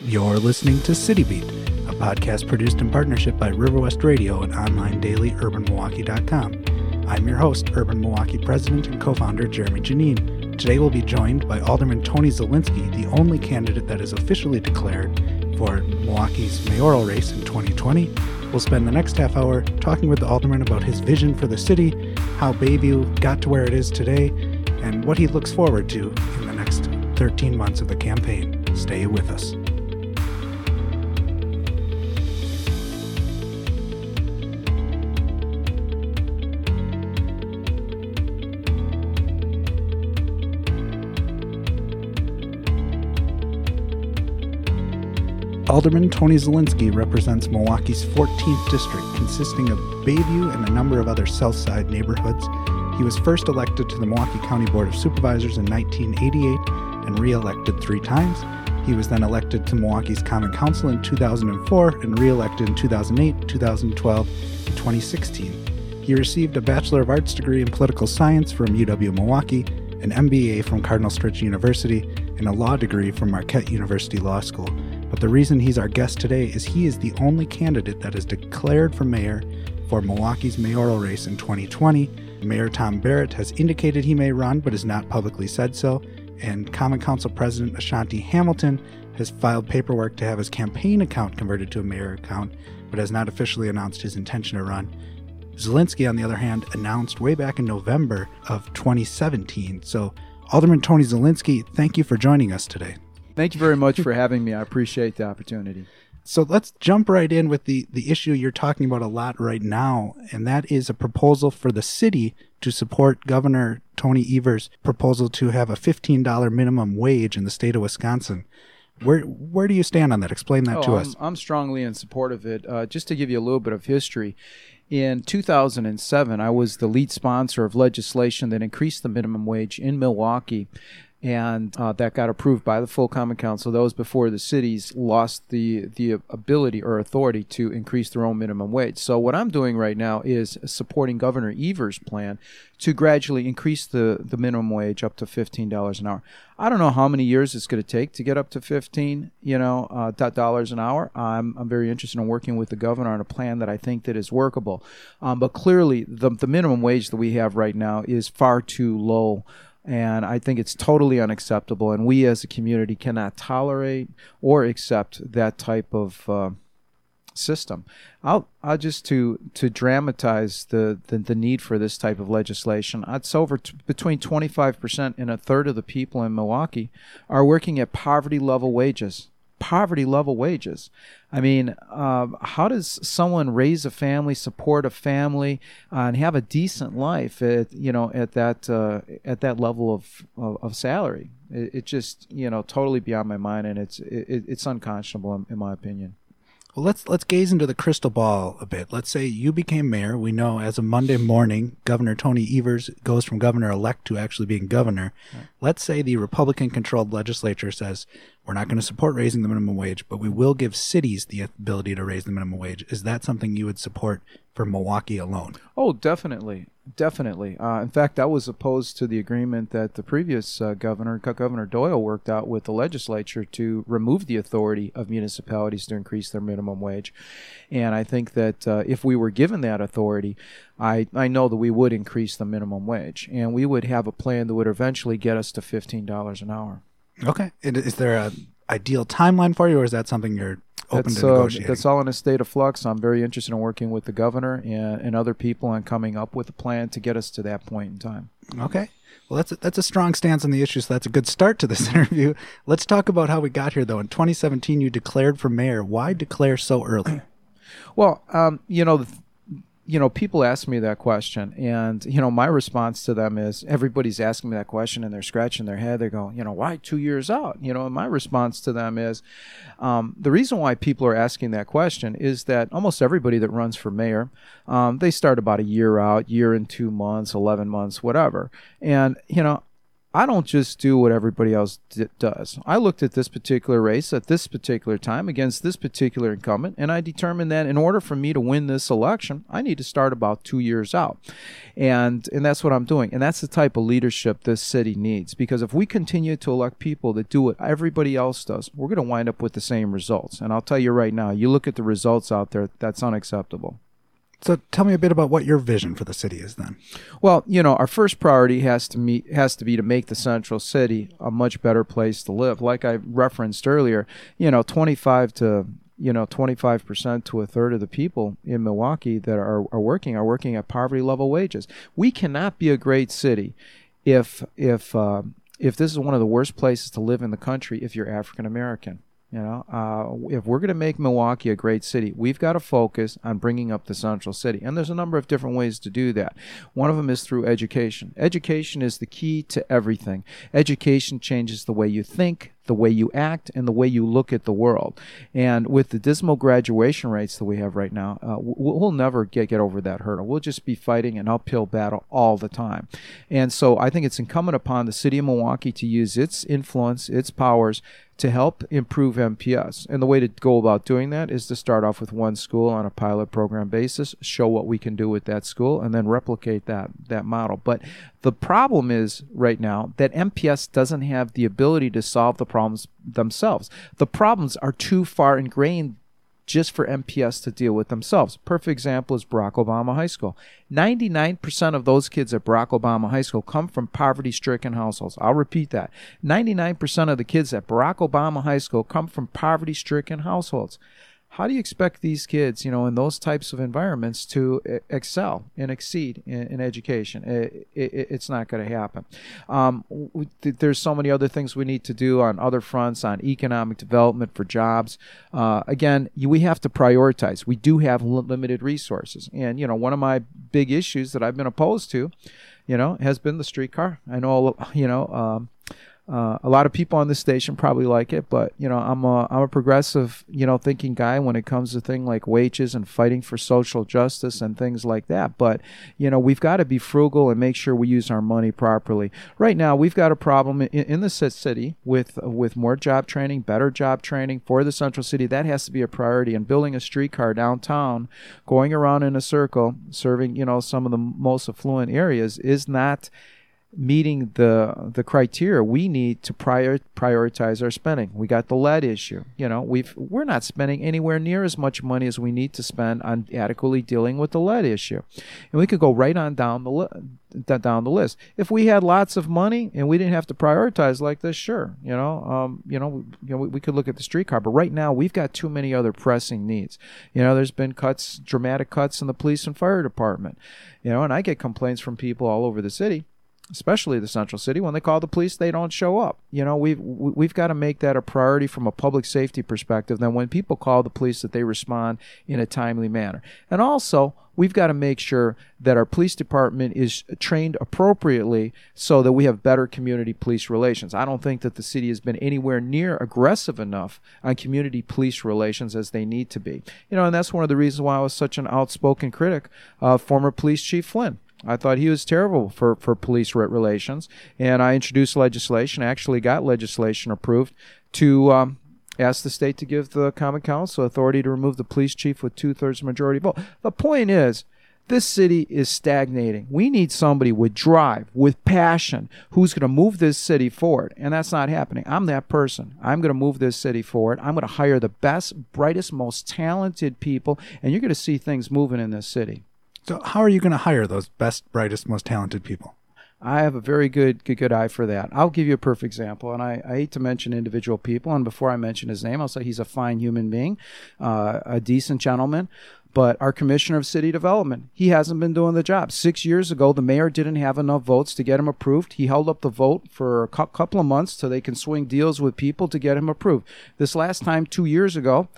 You're listening to City Beat, a podcast produced in partnership by River West Radio and online daily urbanmilwaukee.com. I'm your host, Urban Milwaukee President and co-founder Jeramey Jannene. Today we'll be joined by Alderman Tony Zielinski, the only candidate that is officially declared for Milwaukee's mayoral race in 2020. We'll spend the next half hour talking with the alderman about his vision for the city, how Bayview got to where it is today, and what he looks forward to in the next 13 months of the campaign. Stay with us. Alderman Tony Zielinski represents Milwaukee's 14th district, consisting of Bayview and a number of other South Side neighborhoods. He was first elected to the Milwaukee County Board of Supervisors in 1988 and re elected three times. He was then elected to Milwaukee's Common Council in 2004 and re elected in 2008, 2012, and 2016. He received a Bachelor of Arts degree in Political Science from UW Milwaukee, an MBA from Cardinal Stritch University, and a law degree from Marquette University Law School. But the reason he's our guest today is he is the only candidate that is declared for mayor for Milwaukee's mayoral race in 2020. Mayor Tom Barrett has indicated he may run, but has not publicly said so. And Common Council President Ashanti Hamilton has filed paperwork to have his campaign account converted to a mayor account, but has not officially announced his intention to run. Zielinski, on the other hand, announced way back in November of 2017. So, Alderman Tony Zielinski, thank you for joining us today. Thank you very much for having me. I appreciate the opportunity. So let's jump right in with the, the issue you're talking about a lot right now, and that is a proposal for the city to support Governor Tony Evers' proposal to have a $15 minimum wage in the state of Wisconsin. Where where do you stand on that? Explain that oh, to I'm, us. I'm strongly in support of it. Uh, just to give you a little bit of history, in 2007, I was the lead sponsor of legislation that increased the minimum wage in Milwaukee and uh, that got approved by the full common council. Those before the cities lost the the ability or authority to increase their own minimum wage. So what i'm doing right now is supporting governor evers plan to gradually increase the, the minimum wage up to $15 an hour. I don't know how many years it's going to take to get up to 15 you know uh, dollars an hour. I'm, I'm very interested in working with the governor on a plan that i think that is workable. Um, but clearly the, the minimum wage that we have right now is far too low and I think it's totally unacceptable. And we as a community cannot tolerate or accept that type of uh, system. I'll, I'll just to to dramatize the, the, the need for this type of legislation. It's over t- between 25% and a third of the people in Milwaukee are working at poverty level wages poverty level wages. I mean, uh, how does someone raise a family, support a family, uh, and have a decent life at you know at that uh, at that level of of, of salary? It, it, just you know totally beyond my mind, and it's it, it's unconscionable in, in my opinion. Well, let's let's gaze into the crystal ball a bit. Let's say you became mayor. We know as of Monday morning, Governor Tony Evers goes from governor elect to actually being governor. Right. Let's say the Republican controlled legislature says we're not going to support raising the minimum wage, but we will give cities the ability to raise the minimum wage. Is that something you would support for Milwaukee alone? Oh, definitely. Definitely. Uh, in fact, I was opposed to the agreement that the previous uh, governor, Governor Doyle, worked out with the legislature to remove the authority of municipalities to increase their minimum wage. And I think that uh, if we were given that authority, I, I know that we would increase the minimum wage and we would have a plan that would eventually get us to $15 an hour. Okay. Is there a ideal timeline for you, or is that something you're open that's, to negotiating? Uh, that's all in a state of flux. I'm very interested in working with the governor and, and other people and coming up with a plan to get us to that point in time. Okay. Well, that's a, that's a strong stance on the issue, so that's a good start to this interview. Let's talk about how we got here, though. In 2017, you declared for mayor. Why declare so early? Well, um, you know, you know, people ask me that question, and you know, my response to them is everybody's asking me that question, and they're scratching their head. They go, you know, why two years out? You know, and my response to them is um, the reason why people are asking that question is that almost everybody that runs for mayor, um, they start about a year out, year and two months, eleven months, whatever, and you know. I don't just do what everybody else d- does. I looked at this particular race at this particular time against this particular incumbent, and I determined that in order for me to win this election, I need to start about two years out, and and that's what I'm doing. And that's the type of leadership this city needs. Because if we continue to elect people that do what everybody else does, we're going to wind up with the same results. And I'll tell you right now, you look at the results out there, that's unacceptable. So tell me a bit about what your vision for the city is then. Well, you know, our first priority has to meet has to be to make the central city a much better place to live. Like I referenced earlier, you know, 25 to you know 25% to a third of the people in Milwaukee that are, are working are working at poverty level wages. We cannot be a great city if if uh, if this is one of the worst places to live in the country if you're African American. You know, uh, if we're going to make Milwaukee a great city, we've got to focus on bringing up the central city. And there's a number of different ways to do that. One of them is through education. Education is the key to everything. Education changes the way you think, the way you act and the way you look at the world. And with the dismal graduation rates that we have right now, uh, we'll never get, get over that hurdle. We'll just be fighting an uphill battle all the time. And so I think it's incumbent upon the city of Milwaukee to use its influence, its powers to help improve MPS. And the way to go about doing that is to start off with one school on a pilot program basis, show what we can do with that school, and then replicate that that model. But the problem is right now that MPS doesn't have the ability to solve the problems themselves. The problems are too far ingrained just for MPS to deal with themselves. Perfect example is Barack Obama High School. 99% of those kids at Barack Obama High School come from poverty stricken households. I'll repeat that. 99% of the kids at Barack Obama High School come from poverty stricken households how do you expect these kids, you know, in those types of environments to excel and exceed in, in education? It, it, it's not going to happen. Um, we, there's so many other things we need to do on other fronts, on economic development for jobs. Uh, again, you, we have to prioritize. We do have limited resources, and you know, one of my big issues that I've been opposed to, you know, has been the streetcar. I know, you know. Um, uh, a lot of people on this station probably like it, but you know, I'm a I'm a progressive, you know, thinking guy when it comes to things like wages and fighting for social justice and things like that. But you know, we've got to be frugal and make sure we use our money properly. Right now, we've got a problem in, in the city with with more job training, better job training for the central city. That has to be a priority. And building a streetcar downtown, going around in a circle, serving you know some of the most affluent areas is not meeting the the criteria we need to prior, prioritize our spending. We got the lead issue. You know, we've we're not spending anywhere near as much money as we need to spend on adequately dealing with the lead issue, and we could go right on down the li- down the list. If we had lots of money and we didn't have to prioritize like this, sure, you know, um, you know, you know, we, we could look at the streetcar. But right now, we've got too many other pressing needs. You know, there's been cuts, dramatic cuts in the police and fire department. You know, and I get complaints from people all over the city especially the central city when they call the police they don't show up. You know we've we've got to make that a priority from a public safety perspective then when people call the police that they respond in a timely manner. And also we've got to make sure that our police department is trained appropriately so that we have better community police relations. I don't think that the city has been anywhere near aggressive enough on community police relations as they need to be. You know and that's one of the reasons why i was such an outspoken critic of former police chief flynn I thought he was terrible for, for police relations, and I introduced legislation, actually got legislation approved to um, ask the state to give the Common Council authority to remove the police chief with two thirds majority vote. The point is, this city is stagnating. We need somebody with drive, with passion, who's going to move this city forward. And that's not happening. I'm that person. I'm going to move this city forward. I'm going to hire the best, brightest, most talented people, and you're going to see things moving in this city. So, how are you going to hire those best, brightest, most talented people? I have a very good, good, good eye for that. I'll give you a perfect example, and I, I hate to mention individual people. And before I mention his name, I'll say he's a fine human being, uh, a decent gentleman. But our commissioner of city development, he hasn't been doing the job. Six years ago, the mayor didn't have enough votes to get him approved. He held up the vote for a cu- couple of months so they can swing deals with people to get him approved. This last time, two years ago,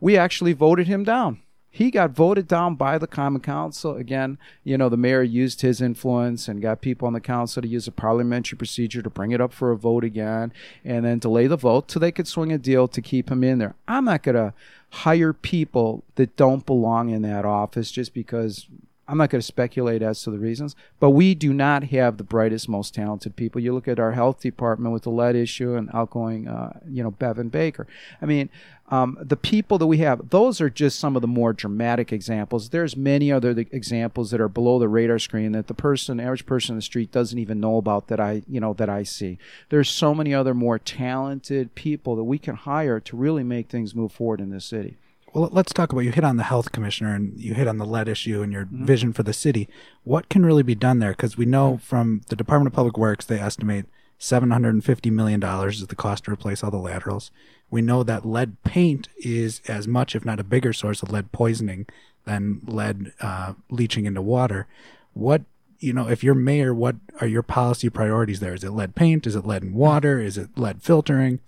we actually voted him down he got voted down by the Common Council. Again, you know, the mayor used his influence and got people on the council to use a parliamentary procedure to bring it up for a vote again and then delay the vote till they could swing a deal to keep him in there. I'm not going to hire people that don't belong in that office just because I'm not going to speculate as to the reasons, but we do not have the brightest, most talented people. You look at our health department with the lead issue and outgoing, uh, you know, Bevan Baker. I mean, um, the people that we have, those are just some of the more dramatic examples. There's many other examples that are below the radar screen that the person, average person in the street, doesn't even know about that I, you know, that I see. There's so many other more talented people that we can hire to really make things move forward in this city. Well, let's talk about you hit on the health commissioner and you hit on the lead issue and your mm-hmm. vision for the city. What can really be done there? Because we know from the Department of Public Works, they estimate $750 million is the cost to replace all the laterals. We know that lead paint is as much, if not a bigger source of lead poisoning than lead uh, leaching into water. What, you know, if you're mayor, what are your policy priorities there? Is it lead paint? Is it lead in water? Is it lead filtering?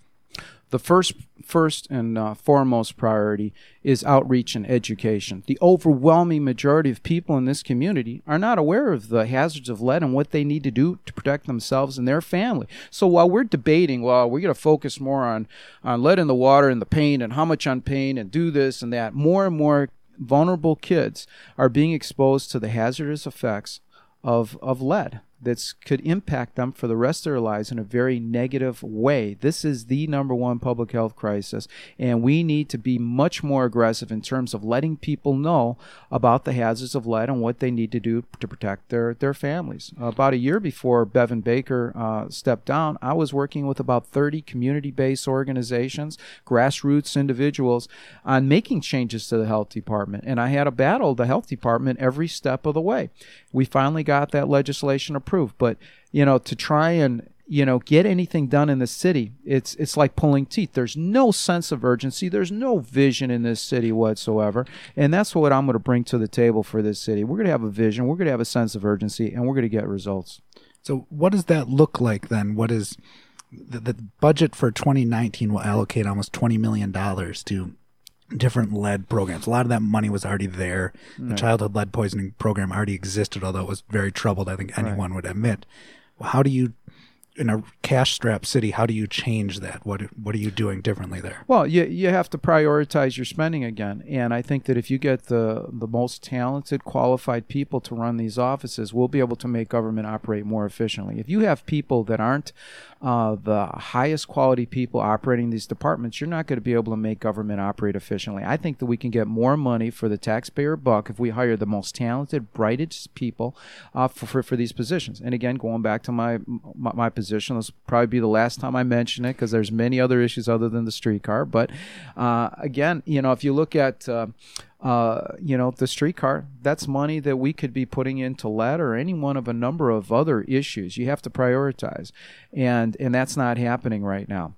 The first first and uh, foremost priority is outreach and education. The overwhelming majority of people in this community are not aware of the hazards of lead and what they need to do to protect themselves and their family. So while we're debating, well, we're going to focus more on on lead in the water and the paint and how much on paint and do this and that, more and more vulnerable kids are being exposed to the hazardous effects of of lead that could impact them for the rest of their lives in a very negative way. This is the number one public health crisis, and we need to be much more aggressive in terms of letting people know about the hazards of lead and what they need to do to protect their, their families. about a year before Bevan Baker uh, stepped down, I was working with about 30 community based organizations, grassroots individuals, on making changes to the health department. And I had to battle the health department every step of the way. We finally got that legislation approved. But you know, to try and you know get anything done in the city, it's it's like pulling teeth. There's no sense of urgency. There's no vision in this city whatsoever, and that's what I'm going to bring to the table for this city. We're going to have a vision. We're going to have a sense of urgency, and we're going to get results. So, what does that look like then? What is the, the budget for 2019 will allocate almost 20 million dollars to different lead programs. A lot of that money was already there. Right. The childhood lead poisoning program already existed, although it was very troubled. I think anyone right. would admit. How do you in a cash strapped city, how do you change that? What what are you doing differently there? Well, you you have to prioritize your spending again, and I think that if you get the the most talented, qualified people to run these offices, we'll be able to make government operate more efficiently. If you have people that aren't uh, the highest quality people operating these departments, you're not going to be able to make government operate efficiently. I think that we can get more money for the taxpayer buck if we hire the most talented, brightest people uh, for, for, for these positions. And again, going back to my my, my position, this will probably be the last time I mention it because there's many other issues other than the streetcar. But uh, again, you know, if you look at uh, uh, you know, the streetcar, that's money that we could be putting into lead or any one of a number of other issues. You have to prioritize. And and that's not happening right now.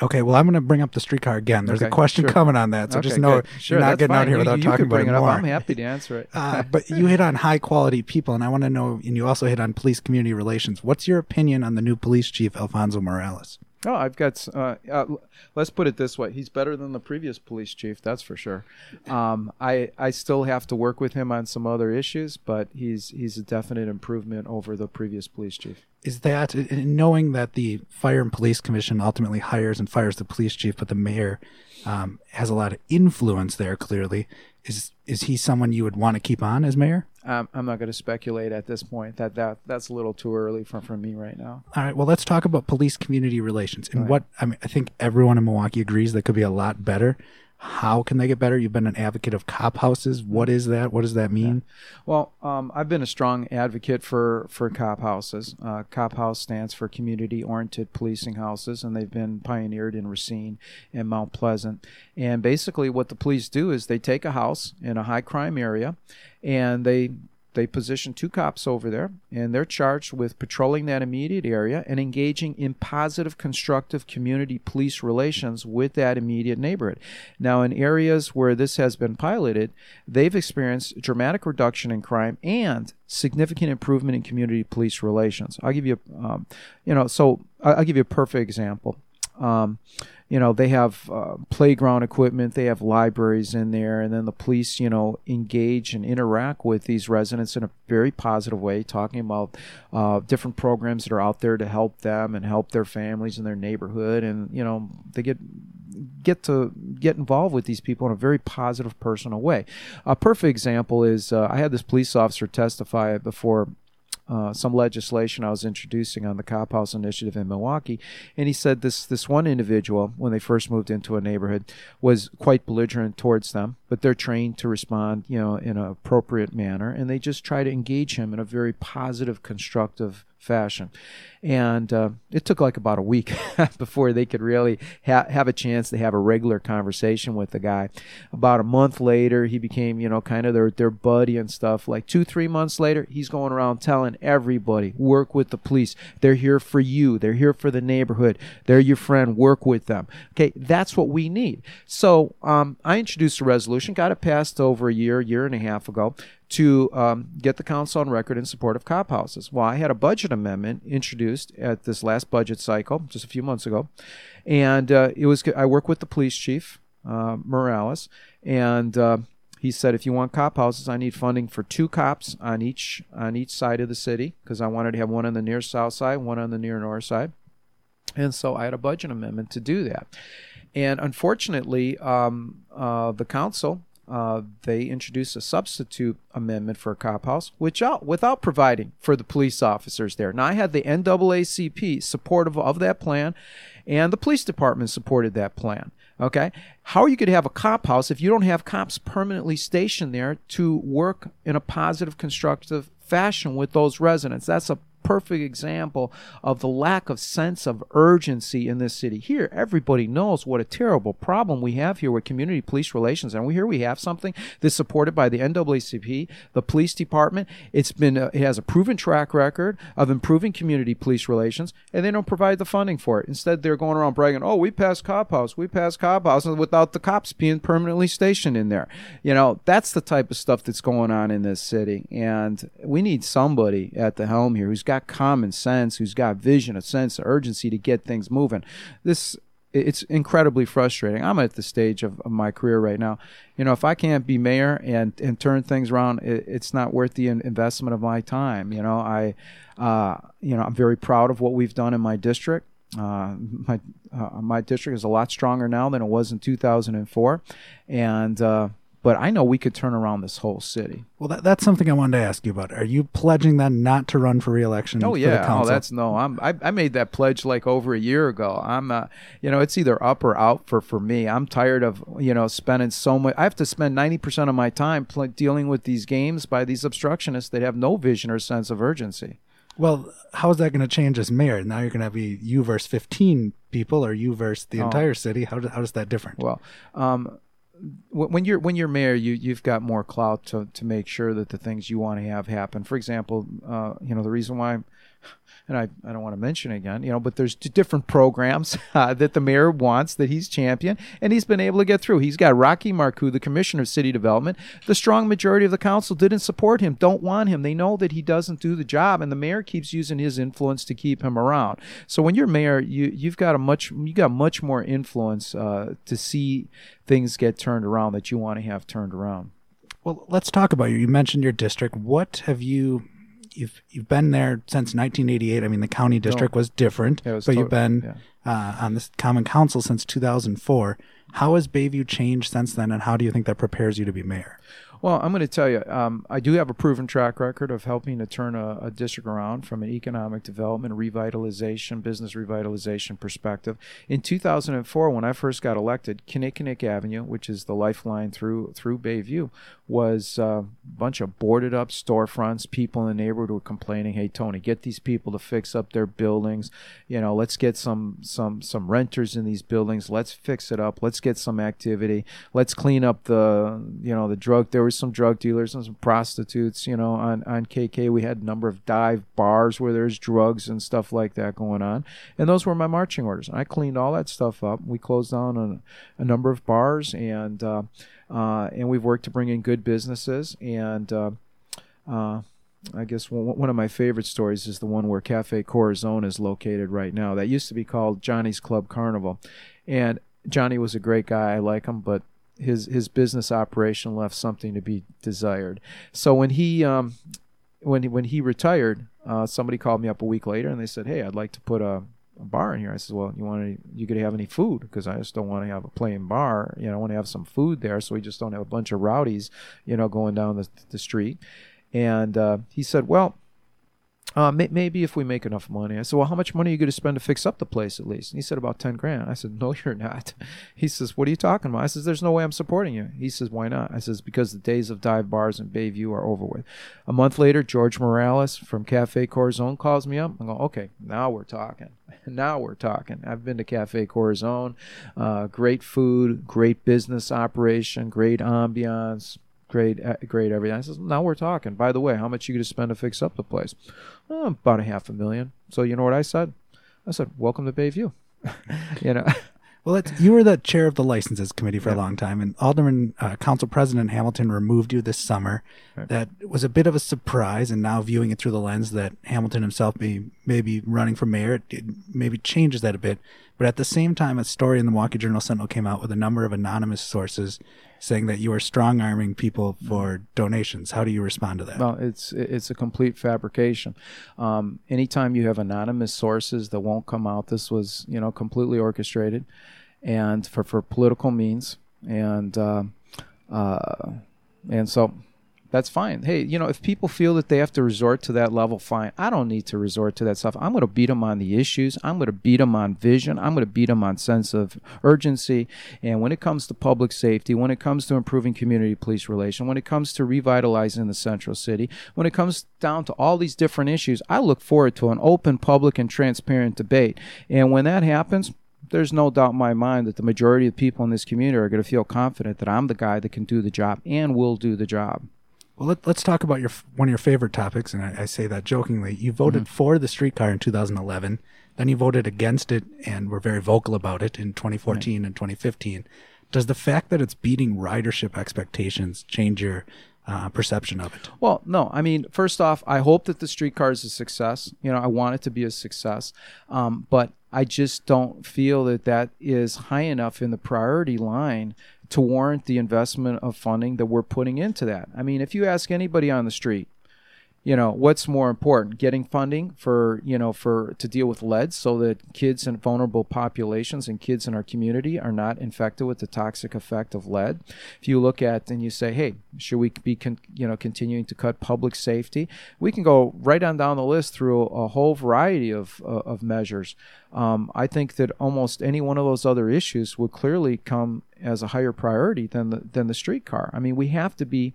Okay, well, I'm going to bring up the streetcar again. There's okay, a question sure. coming on that, so okay, just know sure, you're not getting fine. out here without you, you talking about it, it more. I'm happy to answer it. uh, but you hit on high quality people, and I want to know, and you also hit on police community relations. What's your opinion on the new police chief, Alfonso Morales? Oh, I've got. Uh, uh, let's put it this way: he's better than the previous police chief, that's for sure. Um, I I still have to work with him on some other issues, but he's he's a definite improvement over the previous police chief. Is that knowing that the Fire and Police Commission ultimately hires and fires the police chief, but the mayor um, has a lot of influence there? Clearly, is is he someone you would want to keep on as mayor? Um, I'm not going to speculate at this point. That that that's a little too early for, for me right now. All right. Well, let's talk about police community relations and right. what I mean. I think everyone in Milwaukee agrees that could be a lot better. How can they get better? You've been an advocate of cop houses. What is that? What does that mean? Yeah. Well, um, I've been a strong advocate for for cop houses. Uh, cop house stands for community oriented policing houses, and they've been pioneered in Racine and Mount Pleasant. And basically, what the police do is they take a house in a high crime area, and they they position two cops over there, and they're charged with patrolling that immediate area and engaging in positive, constructive community police relations with that immediate neighborhood. Now, in areas where this has been piloted, they've experienced dramatic reduction in crime and significant improvement in community police relations. I'll give you, um, you know, so I'll give you a perfect example. Um, you know they have uh, playground equipment they have libraries in there and then the police you know engage and interact with these residents in a very positive way talking about uh, different programs that are out there to help them and help their families and their neighborhood and you know they get get to get involved with these people in a very positive, personal way. A perfect example is uh, I had this police officer testify before uh, some legislation I was introducing on the Cop House Initiative in Milwaukee, and he said this this one individual, when they first moved into a neighborhood, was quite belligerent towards them, but they're trained to respond, you know, in an appropriate manner, and they just try to engage him in a very positive, constructive fashion. And uh, it took like about a week before they could really ha- have a chance to have a regular conversation with the guy. About a month later, he became, you know, kind of their, their buddy and stuff. Like two, three months later, he's going around telling everybody, work with the police. They're here for you. They're here for the neighborhood. They're your friend. Work with them. Okay, that's what we need. So um, I introduced a resolution, got it passed over a year, year and a half ago to um, get the council on record in support of cop houses. Well, I had a budget amendment introduced at this last budget cycle just a few months ago, and uh, it was I work with the police chief uh, Morales, and uh, he said if you want cop houses, I need funding for two cops on each on each side of the city because I wanted to have one on the near south side, one on the near north side, and so I had a budget amendment to do that. And unfortunately, um, uh, the council uh, they introduced a substitute amendment for a cop house, which out, without providing for the police officers there. Now, I had the NAACP supportive of that plan, and the police department supported that plan. Okay, how you to have a cop house if you don't have cops permanently stationed there to work in a positive, constructive fashion with those residents? That's a perfect example of the lack of sense of urgency in this city. Here, everybody knows what a terrible problem we have here with community police relations, and we here we have something that's supported by the NAACP, the police department. It's been uh, it has a proven track record of improving community police relations, and they don't provide the funding for it. Instead, they're going around bragging, "Oh, we passed cop house, we passed cop house," without the cops being permanently stationed in there. You know, that's the type of stuff that's going on in this city, and we need somebody at the helm here who's got got common sense, who's got vision, a sense of urgency to get things moving. This it's incredibly frustrating. I'm at the stage of, of, my career right now. You know, if I can't be mayor and and turn things around, it, it's not worth the in- investment of my time. You know, I, uh, you know, I'm very proud of what we've done in my district. Uh, my uh, my district is a lot stronger now than it was in 2004, and uh, but I know we could turn around this whole city. Well, that, that's something I wanted to ask you about. Are you pledging then not to run for reelection? Oh yeah, oh that's no. I'm I, I made that pledge like over a year ago. I'm uh, you know it's either up or out for for me. I'm tired of you know spending so much. I have to spend ninety percent of my time pl- dealing with these games by these obstructionists that have no vision or sense of urgency. Well, how is that going to change as mayor? Now you're going to be you versus 15 people or you versus the oh. entire city. How, do, how does that different? Well, um, when you're when you're mayor, you you've got more clout to to make sure that the things you want to have happen. For example, uh, you know the reason why and I, I don't want to mention again, you know, but there's different programs uh, that the mayor wants that he's championed, and he's been able to get through. He's got Rocky Marcoux, the commissioner of city development. The strong majority of the council didn't support him, don't want him. They know that he doesn't do the job, and the mayor keeps using his influence to keep him around. So when you're mayor, you you've got a much you got much more influence uh, to see things get turned around that you want to have turned around. Well, let's talk about you. You mentioned your district. What have you you've you've been there since 1988. I mean, the county district no. was different, yeah, was but you've been yeah. uh, on this common council since 2004. How has Bayview changed since then, and how do you think that prepares you to be mayor? Well, I'm going to tell you, um, I do have a proven track record of helping to turn a, a, district around from an economic development, revitalization, business revitalization perspective. In 2004, when I first got elected, Kinnickinnick Avenue, which is the lifeline through through Bayview, was uh, a bunch of boarded up storefronts. People in the neighborhood were complaining, "Hey, Tony, get these people to fix up their buildings. You know, let's get some some some renters in these buildings. Let's fix it up. Let's get some activity. Let's clean up the you know the drug. There some drug dealers and some prostitutes. You know, on on KK we had a number of dive bars where there's drugs and stuff like that going on, and those were my marching orders. And I cleaned all that stuff up. We closed down a, a number of bars and. Uh, uh, and we've worked to bring in good businesses. And uh, uh, I guess one, of my favorite stories is the one where Cafe Corazon is located right now. That used to be called Johnny's Club Carnival, and Johnny was a great guy. I like him, but his his business operation left something to be desired. So when he um, when he, when he retired, uh, somebody called me up a week later and they said, "Hey, I'd like to put a a bar in here. I said, well, you want any, you could have any food because I just don't want to have a plain bar. You know, I want to have some food there, so we just don't have a bunch of rowdies, you know, going down the, the street. And uh, he said, well, uh, may- maybe if we make enough money. I said, well, how much money are you going to spend to fix up the place at least? And he said, about 10 grand. I said, no, you're not. He says, what are you talking about? I says, there's no way I'm supporting you. He says, why not? I says, because the days of dive bars in Bayview are over with. A month later, George Morales from Cafe Corazon calls me up. I go, okay, now we're talking. Now we're talking. I've been to Cafe Corazon. Uh, great food, great business operation, great ambiance, great, uh, great everything. I says, now we're talking. By the way, how much you going to spend to fix up the place? Oh, about a half a million. So you know what I said? I said, welcome to Bayview. you know. Well, you were the chair of the licenses committee for a long time, and Alderman uh, Council President Hamilton removed you this summer. Right. That was a bit of a surprise, and now viewing it through the lens that Hamilton himself may, may be running for mayor, it, it maybe changes that a bit. But at the same time, a story in the Milwaukee Journal Sentinel came out with a number of anonymous sources saying that you are strong arming people for donations. How do you respond to that? Well, it's it's a complete fabrication. Um, anytime you have anonymous sources that won't come out, this was you know completely orchestrated, and for for political means, and uh, uh, and so that's fine. Hey, you know, if people feel that they have to resort to that level, fine. I don't need to resort to that stuff. I'm going to beat them on the issues. I'm going to beat them on vision. I'm going to beat them on sense of urgency. And when it comes to public safety, when it comes to improving community police relation, when it comes to revitalizing the central city, when it comes down to all these different issues, I look forward to an open, public, and transparent debate. And when that happens, there's no doubt in my mind that the majority of people in this community are going to feel confident that I'm the guy that can do the job and will do the job. Well, let, us talk about your one of your favorite topics, and I, I say that jokingly. You voted Mm-hmm. for the streetcar in 2011, then you voted against it, and were very vocal about it in 2014 and 2015. Does the fact that it's beating ridership expectations change your uh, perception of it? Well, no. I mean, first off, I hope that the streetcar is a success. You know, I want it to be a success, um, but I just don't feel that that is high enough in the priority line to warrant the investment of funding that we're putting into that. I mean, if you ask anybody on the street, you know what's more important getting funding for you know for to deal with lead so that kids in vulnerable populations and kids in our community are not infected with the toxic effect of lead if you look at and you say hey should we be con- you know continuing to cut public safety? We can go right on down the list through a whole variety of uh, of measures. Um, I think that almost any one of those other issues would clearly come as a higher priority than the than the streetcar. I mean, we have to be,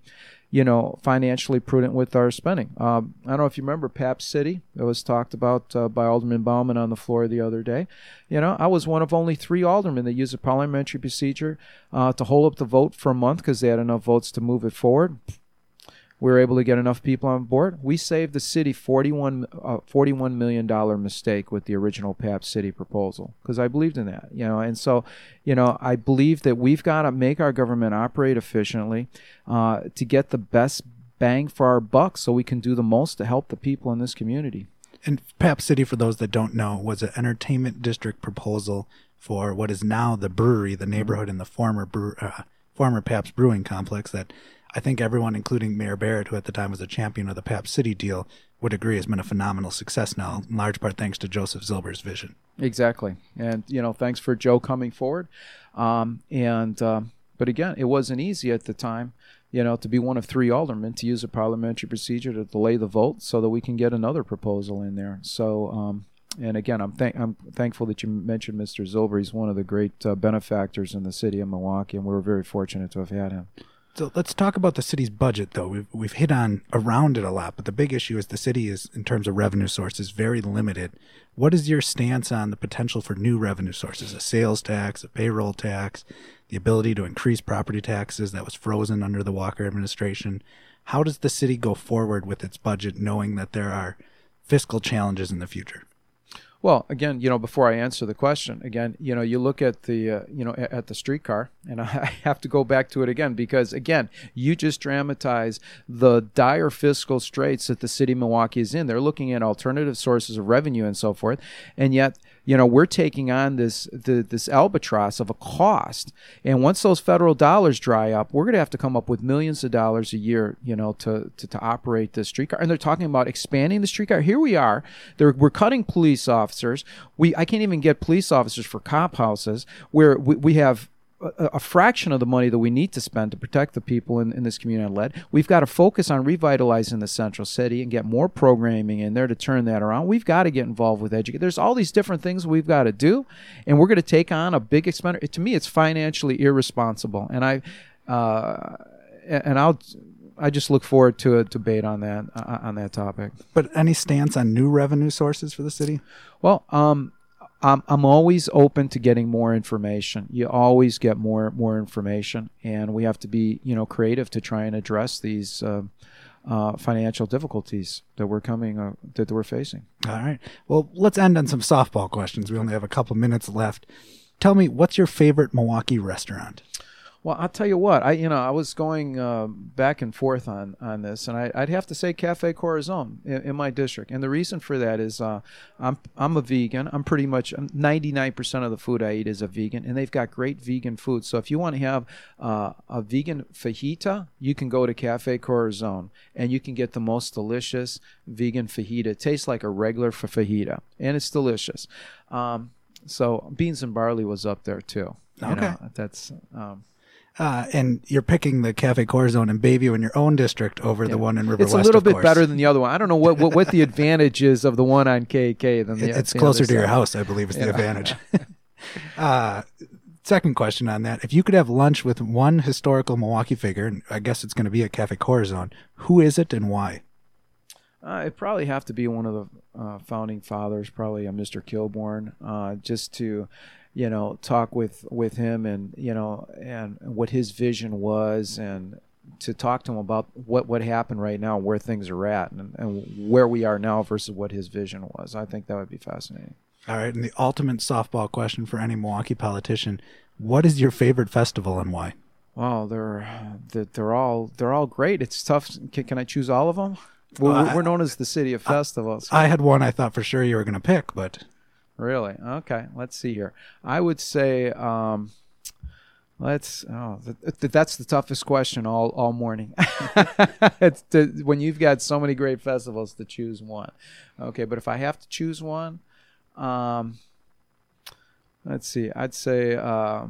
you know, financially prudent with our spending. Um, I don't know if you remember Pabst City. It was talked about uh, by Alderman Bauman on the floor the other day. You know, I was one of only three aldermen that used a parliamentary procedure uh, to hold up the vote for a month because they had enough votes to move it forward we were able to get enough people on board. We saved the city 41, uh, $41 million mistake with the original Pabst City proposal because I believed in that, you know. And so, you know, I believe that we've got to make our government operate efficiently uh, to get the best bang for our buck so we can do the most to help the people in this community. And Pabst City, for those that don't know, was an entertainment district proposal for what is now the brewery, the neighborhood in the former brew, uh, former Pabst Brewing Complex that I think everyone, including Mayor Barrett, who at the time was a champion of the Pabst City deal, would agree has been a phenomenal success now, in large part thanks to Joseph Zilber's vision. Exactly, and you know, thanks for Joe coming forward. Um, and um, but again, it wasn't easy at the time, you know, to be one of three aldermen to use a parliamentary procedure to delay the vote so that we can get another proposal in there. So. Um, and again, I'm I'm thankful that you mentioned Mr. Zilber. He's one of the great uh, benefactors in the city of Milwaukee, and we're very fortunate to have had him. So let's talk about the city's budget, though. We've we've hit on around it a lot, but the big issue is the city is, in terms of revenue sources, very limited. What is your stance on the potential for new revenue sources? A sales tax, a payroll tax, the ability to increase property taxes that was frozen under the Walker administration. How does the city go forward with its budget, knowing that there are fiscal challenges in the future? Well, again, you know, before I answer the question, again, you know, you look at the, uh, you know, at, the streetcar, and I have to go back to it again because, again, you just dramatize the dire fiscal straits that the city of Milwaukee is in. They're looking at alternative sources of revenue and so forth, and yet you know we're taking on this the, this albatross of a cost. And once those federal dollars dry up we're going to have to come up with millions of dollars a year you know to, to, to operate the streetcar. And they're talking about expanding the streetcar. Here we are. They're, we're cutting police officers. We i can't even get police officers for cop houses where we, we have a, a fraction of the money that we need to spend to protect the people in, in this community on lead. We've got to focus on revitalizing the central city and get more programming in there to turn that around. We've got to get involved with education. There's all these different things we've got to do, and we're going to take on a big expenditure. To me, it's financially irresponsible, and I, uh, and I'll. I just look forward to a debate on that uh, on that topic. But any stance on new revenue sources for the city? Well, um, I'm, I'm always open to getting more information. You always get more more information, and we have to be you know creative to try and address these uh, uh, financial difficulties that we're coming uh, that we're facing. All right. Well, let's end on some softball questions. We only have a couple minutes left. Tell me, what's your favorite Milwaukee restaurant? Well, I'll tell you what. I you know I was going uh, back and forth on on this, and I, would have to say Cafe Corazon in, in, my district. And the reason for that is uh, I'm I'm a vegan. I'm pretty much 99% of the food I eat is a vegan, and they've got great vegan food. So if you want to have uh, a vegan fajita, you can go to Cafe Corazon, and you can get the most delicious vegan fajita. It tastes like a regular fajita, and it's delicious. Um, so beans and barley was up there too. Okay, know, that's. Um, uh, and you're picking the Cafe Corazon in Bayview in your own district over yeah. the one in River It's West, a little bit course. better than the other one. I don't know what, what, what the advantage is of the one on KK than the. It's closer to your house, I believe, is yeah. the advantage. uh, second question on that: If you could have lunch with one historical Milwaukee figure, and I guess it's going to be a Cafe Corazon, who is it and why? Uh, it'd probably have to be one of the uh, founding fathers, probably a Mr. Kilbourn, uh, just to you know talk with with him and you know and what his vision was and to talk to him about what what happened right now where things are at and, and where we are now versus what his vision was. I think that would be fascinating. All right. And the ultimate softball question for any milwaukee politician what is your favorite festival and why? Well they're they're all they're all great. It's tough. Can, can i choose all of them? We're, we're known as the city of festivals. I had one I thought for sure you were going to pick, but Really? Okay. Let's see here. I would say, um, let's. Oh, th- th- that's the toughest question all all morning. it's to, when you've got so many great festivals to choose one. Okay, but if I have to choose one, um, let's see. I'd say uh,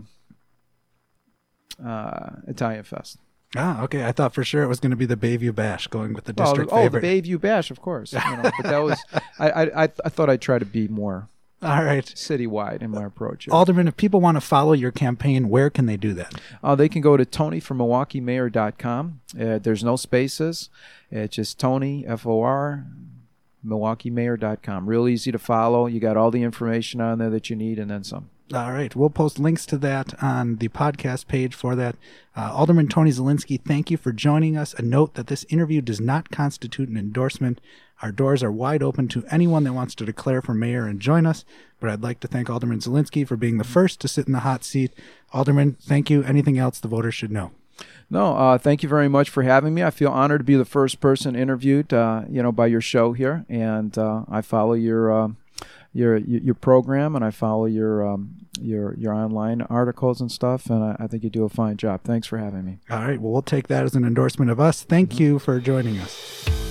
uh, Italian Fest. Ah, okay. I thought for sure it was going to be the Bayview Bash, going with the district oh, favorite. Oh, the Bayview Bash, of course. You know, but that was. I, I I thought I'd try to be more all right. Citywide in my approach. Alderman, if people want to follow your campaign, where can they do that? Uh, they can go to tonyformilwaukeemayor.com. Uh, there's no spaces. It's just Tony, F O R, milwaukeemayor.com. Real easy to follow. You got all the information on there that you need and then some. All right. We'll post links to that on the podcast page for that. Uh, Alderman Tony Zielinski, thank you for joining us. A note that this interview does not constitute an endorsement our doors are wide open to anyone that wants to declare for mayor and join us. But I'd like to thank Alderman Zielinski for being the first to sit in the hot seat. Alderman, thank you. Anything else the voters should know? No, uh, thank you very much for having me. I feel honored to be the first person interviewed, uh, you know, by your show here, and uh, I follow your uh, your your program and I follow your um, your your online articles and stuff, and I, I, think you do a fine job. Thanks for having me. All right, well, we'll take that as an endorsement of us. Thank mm-hmm. you for joining us.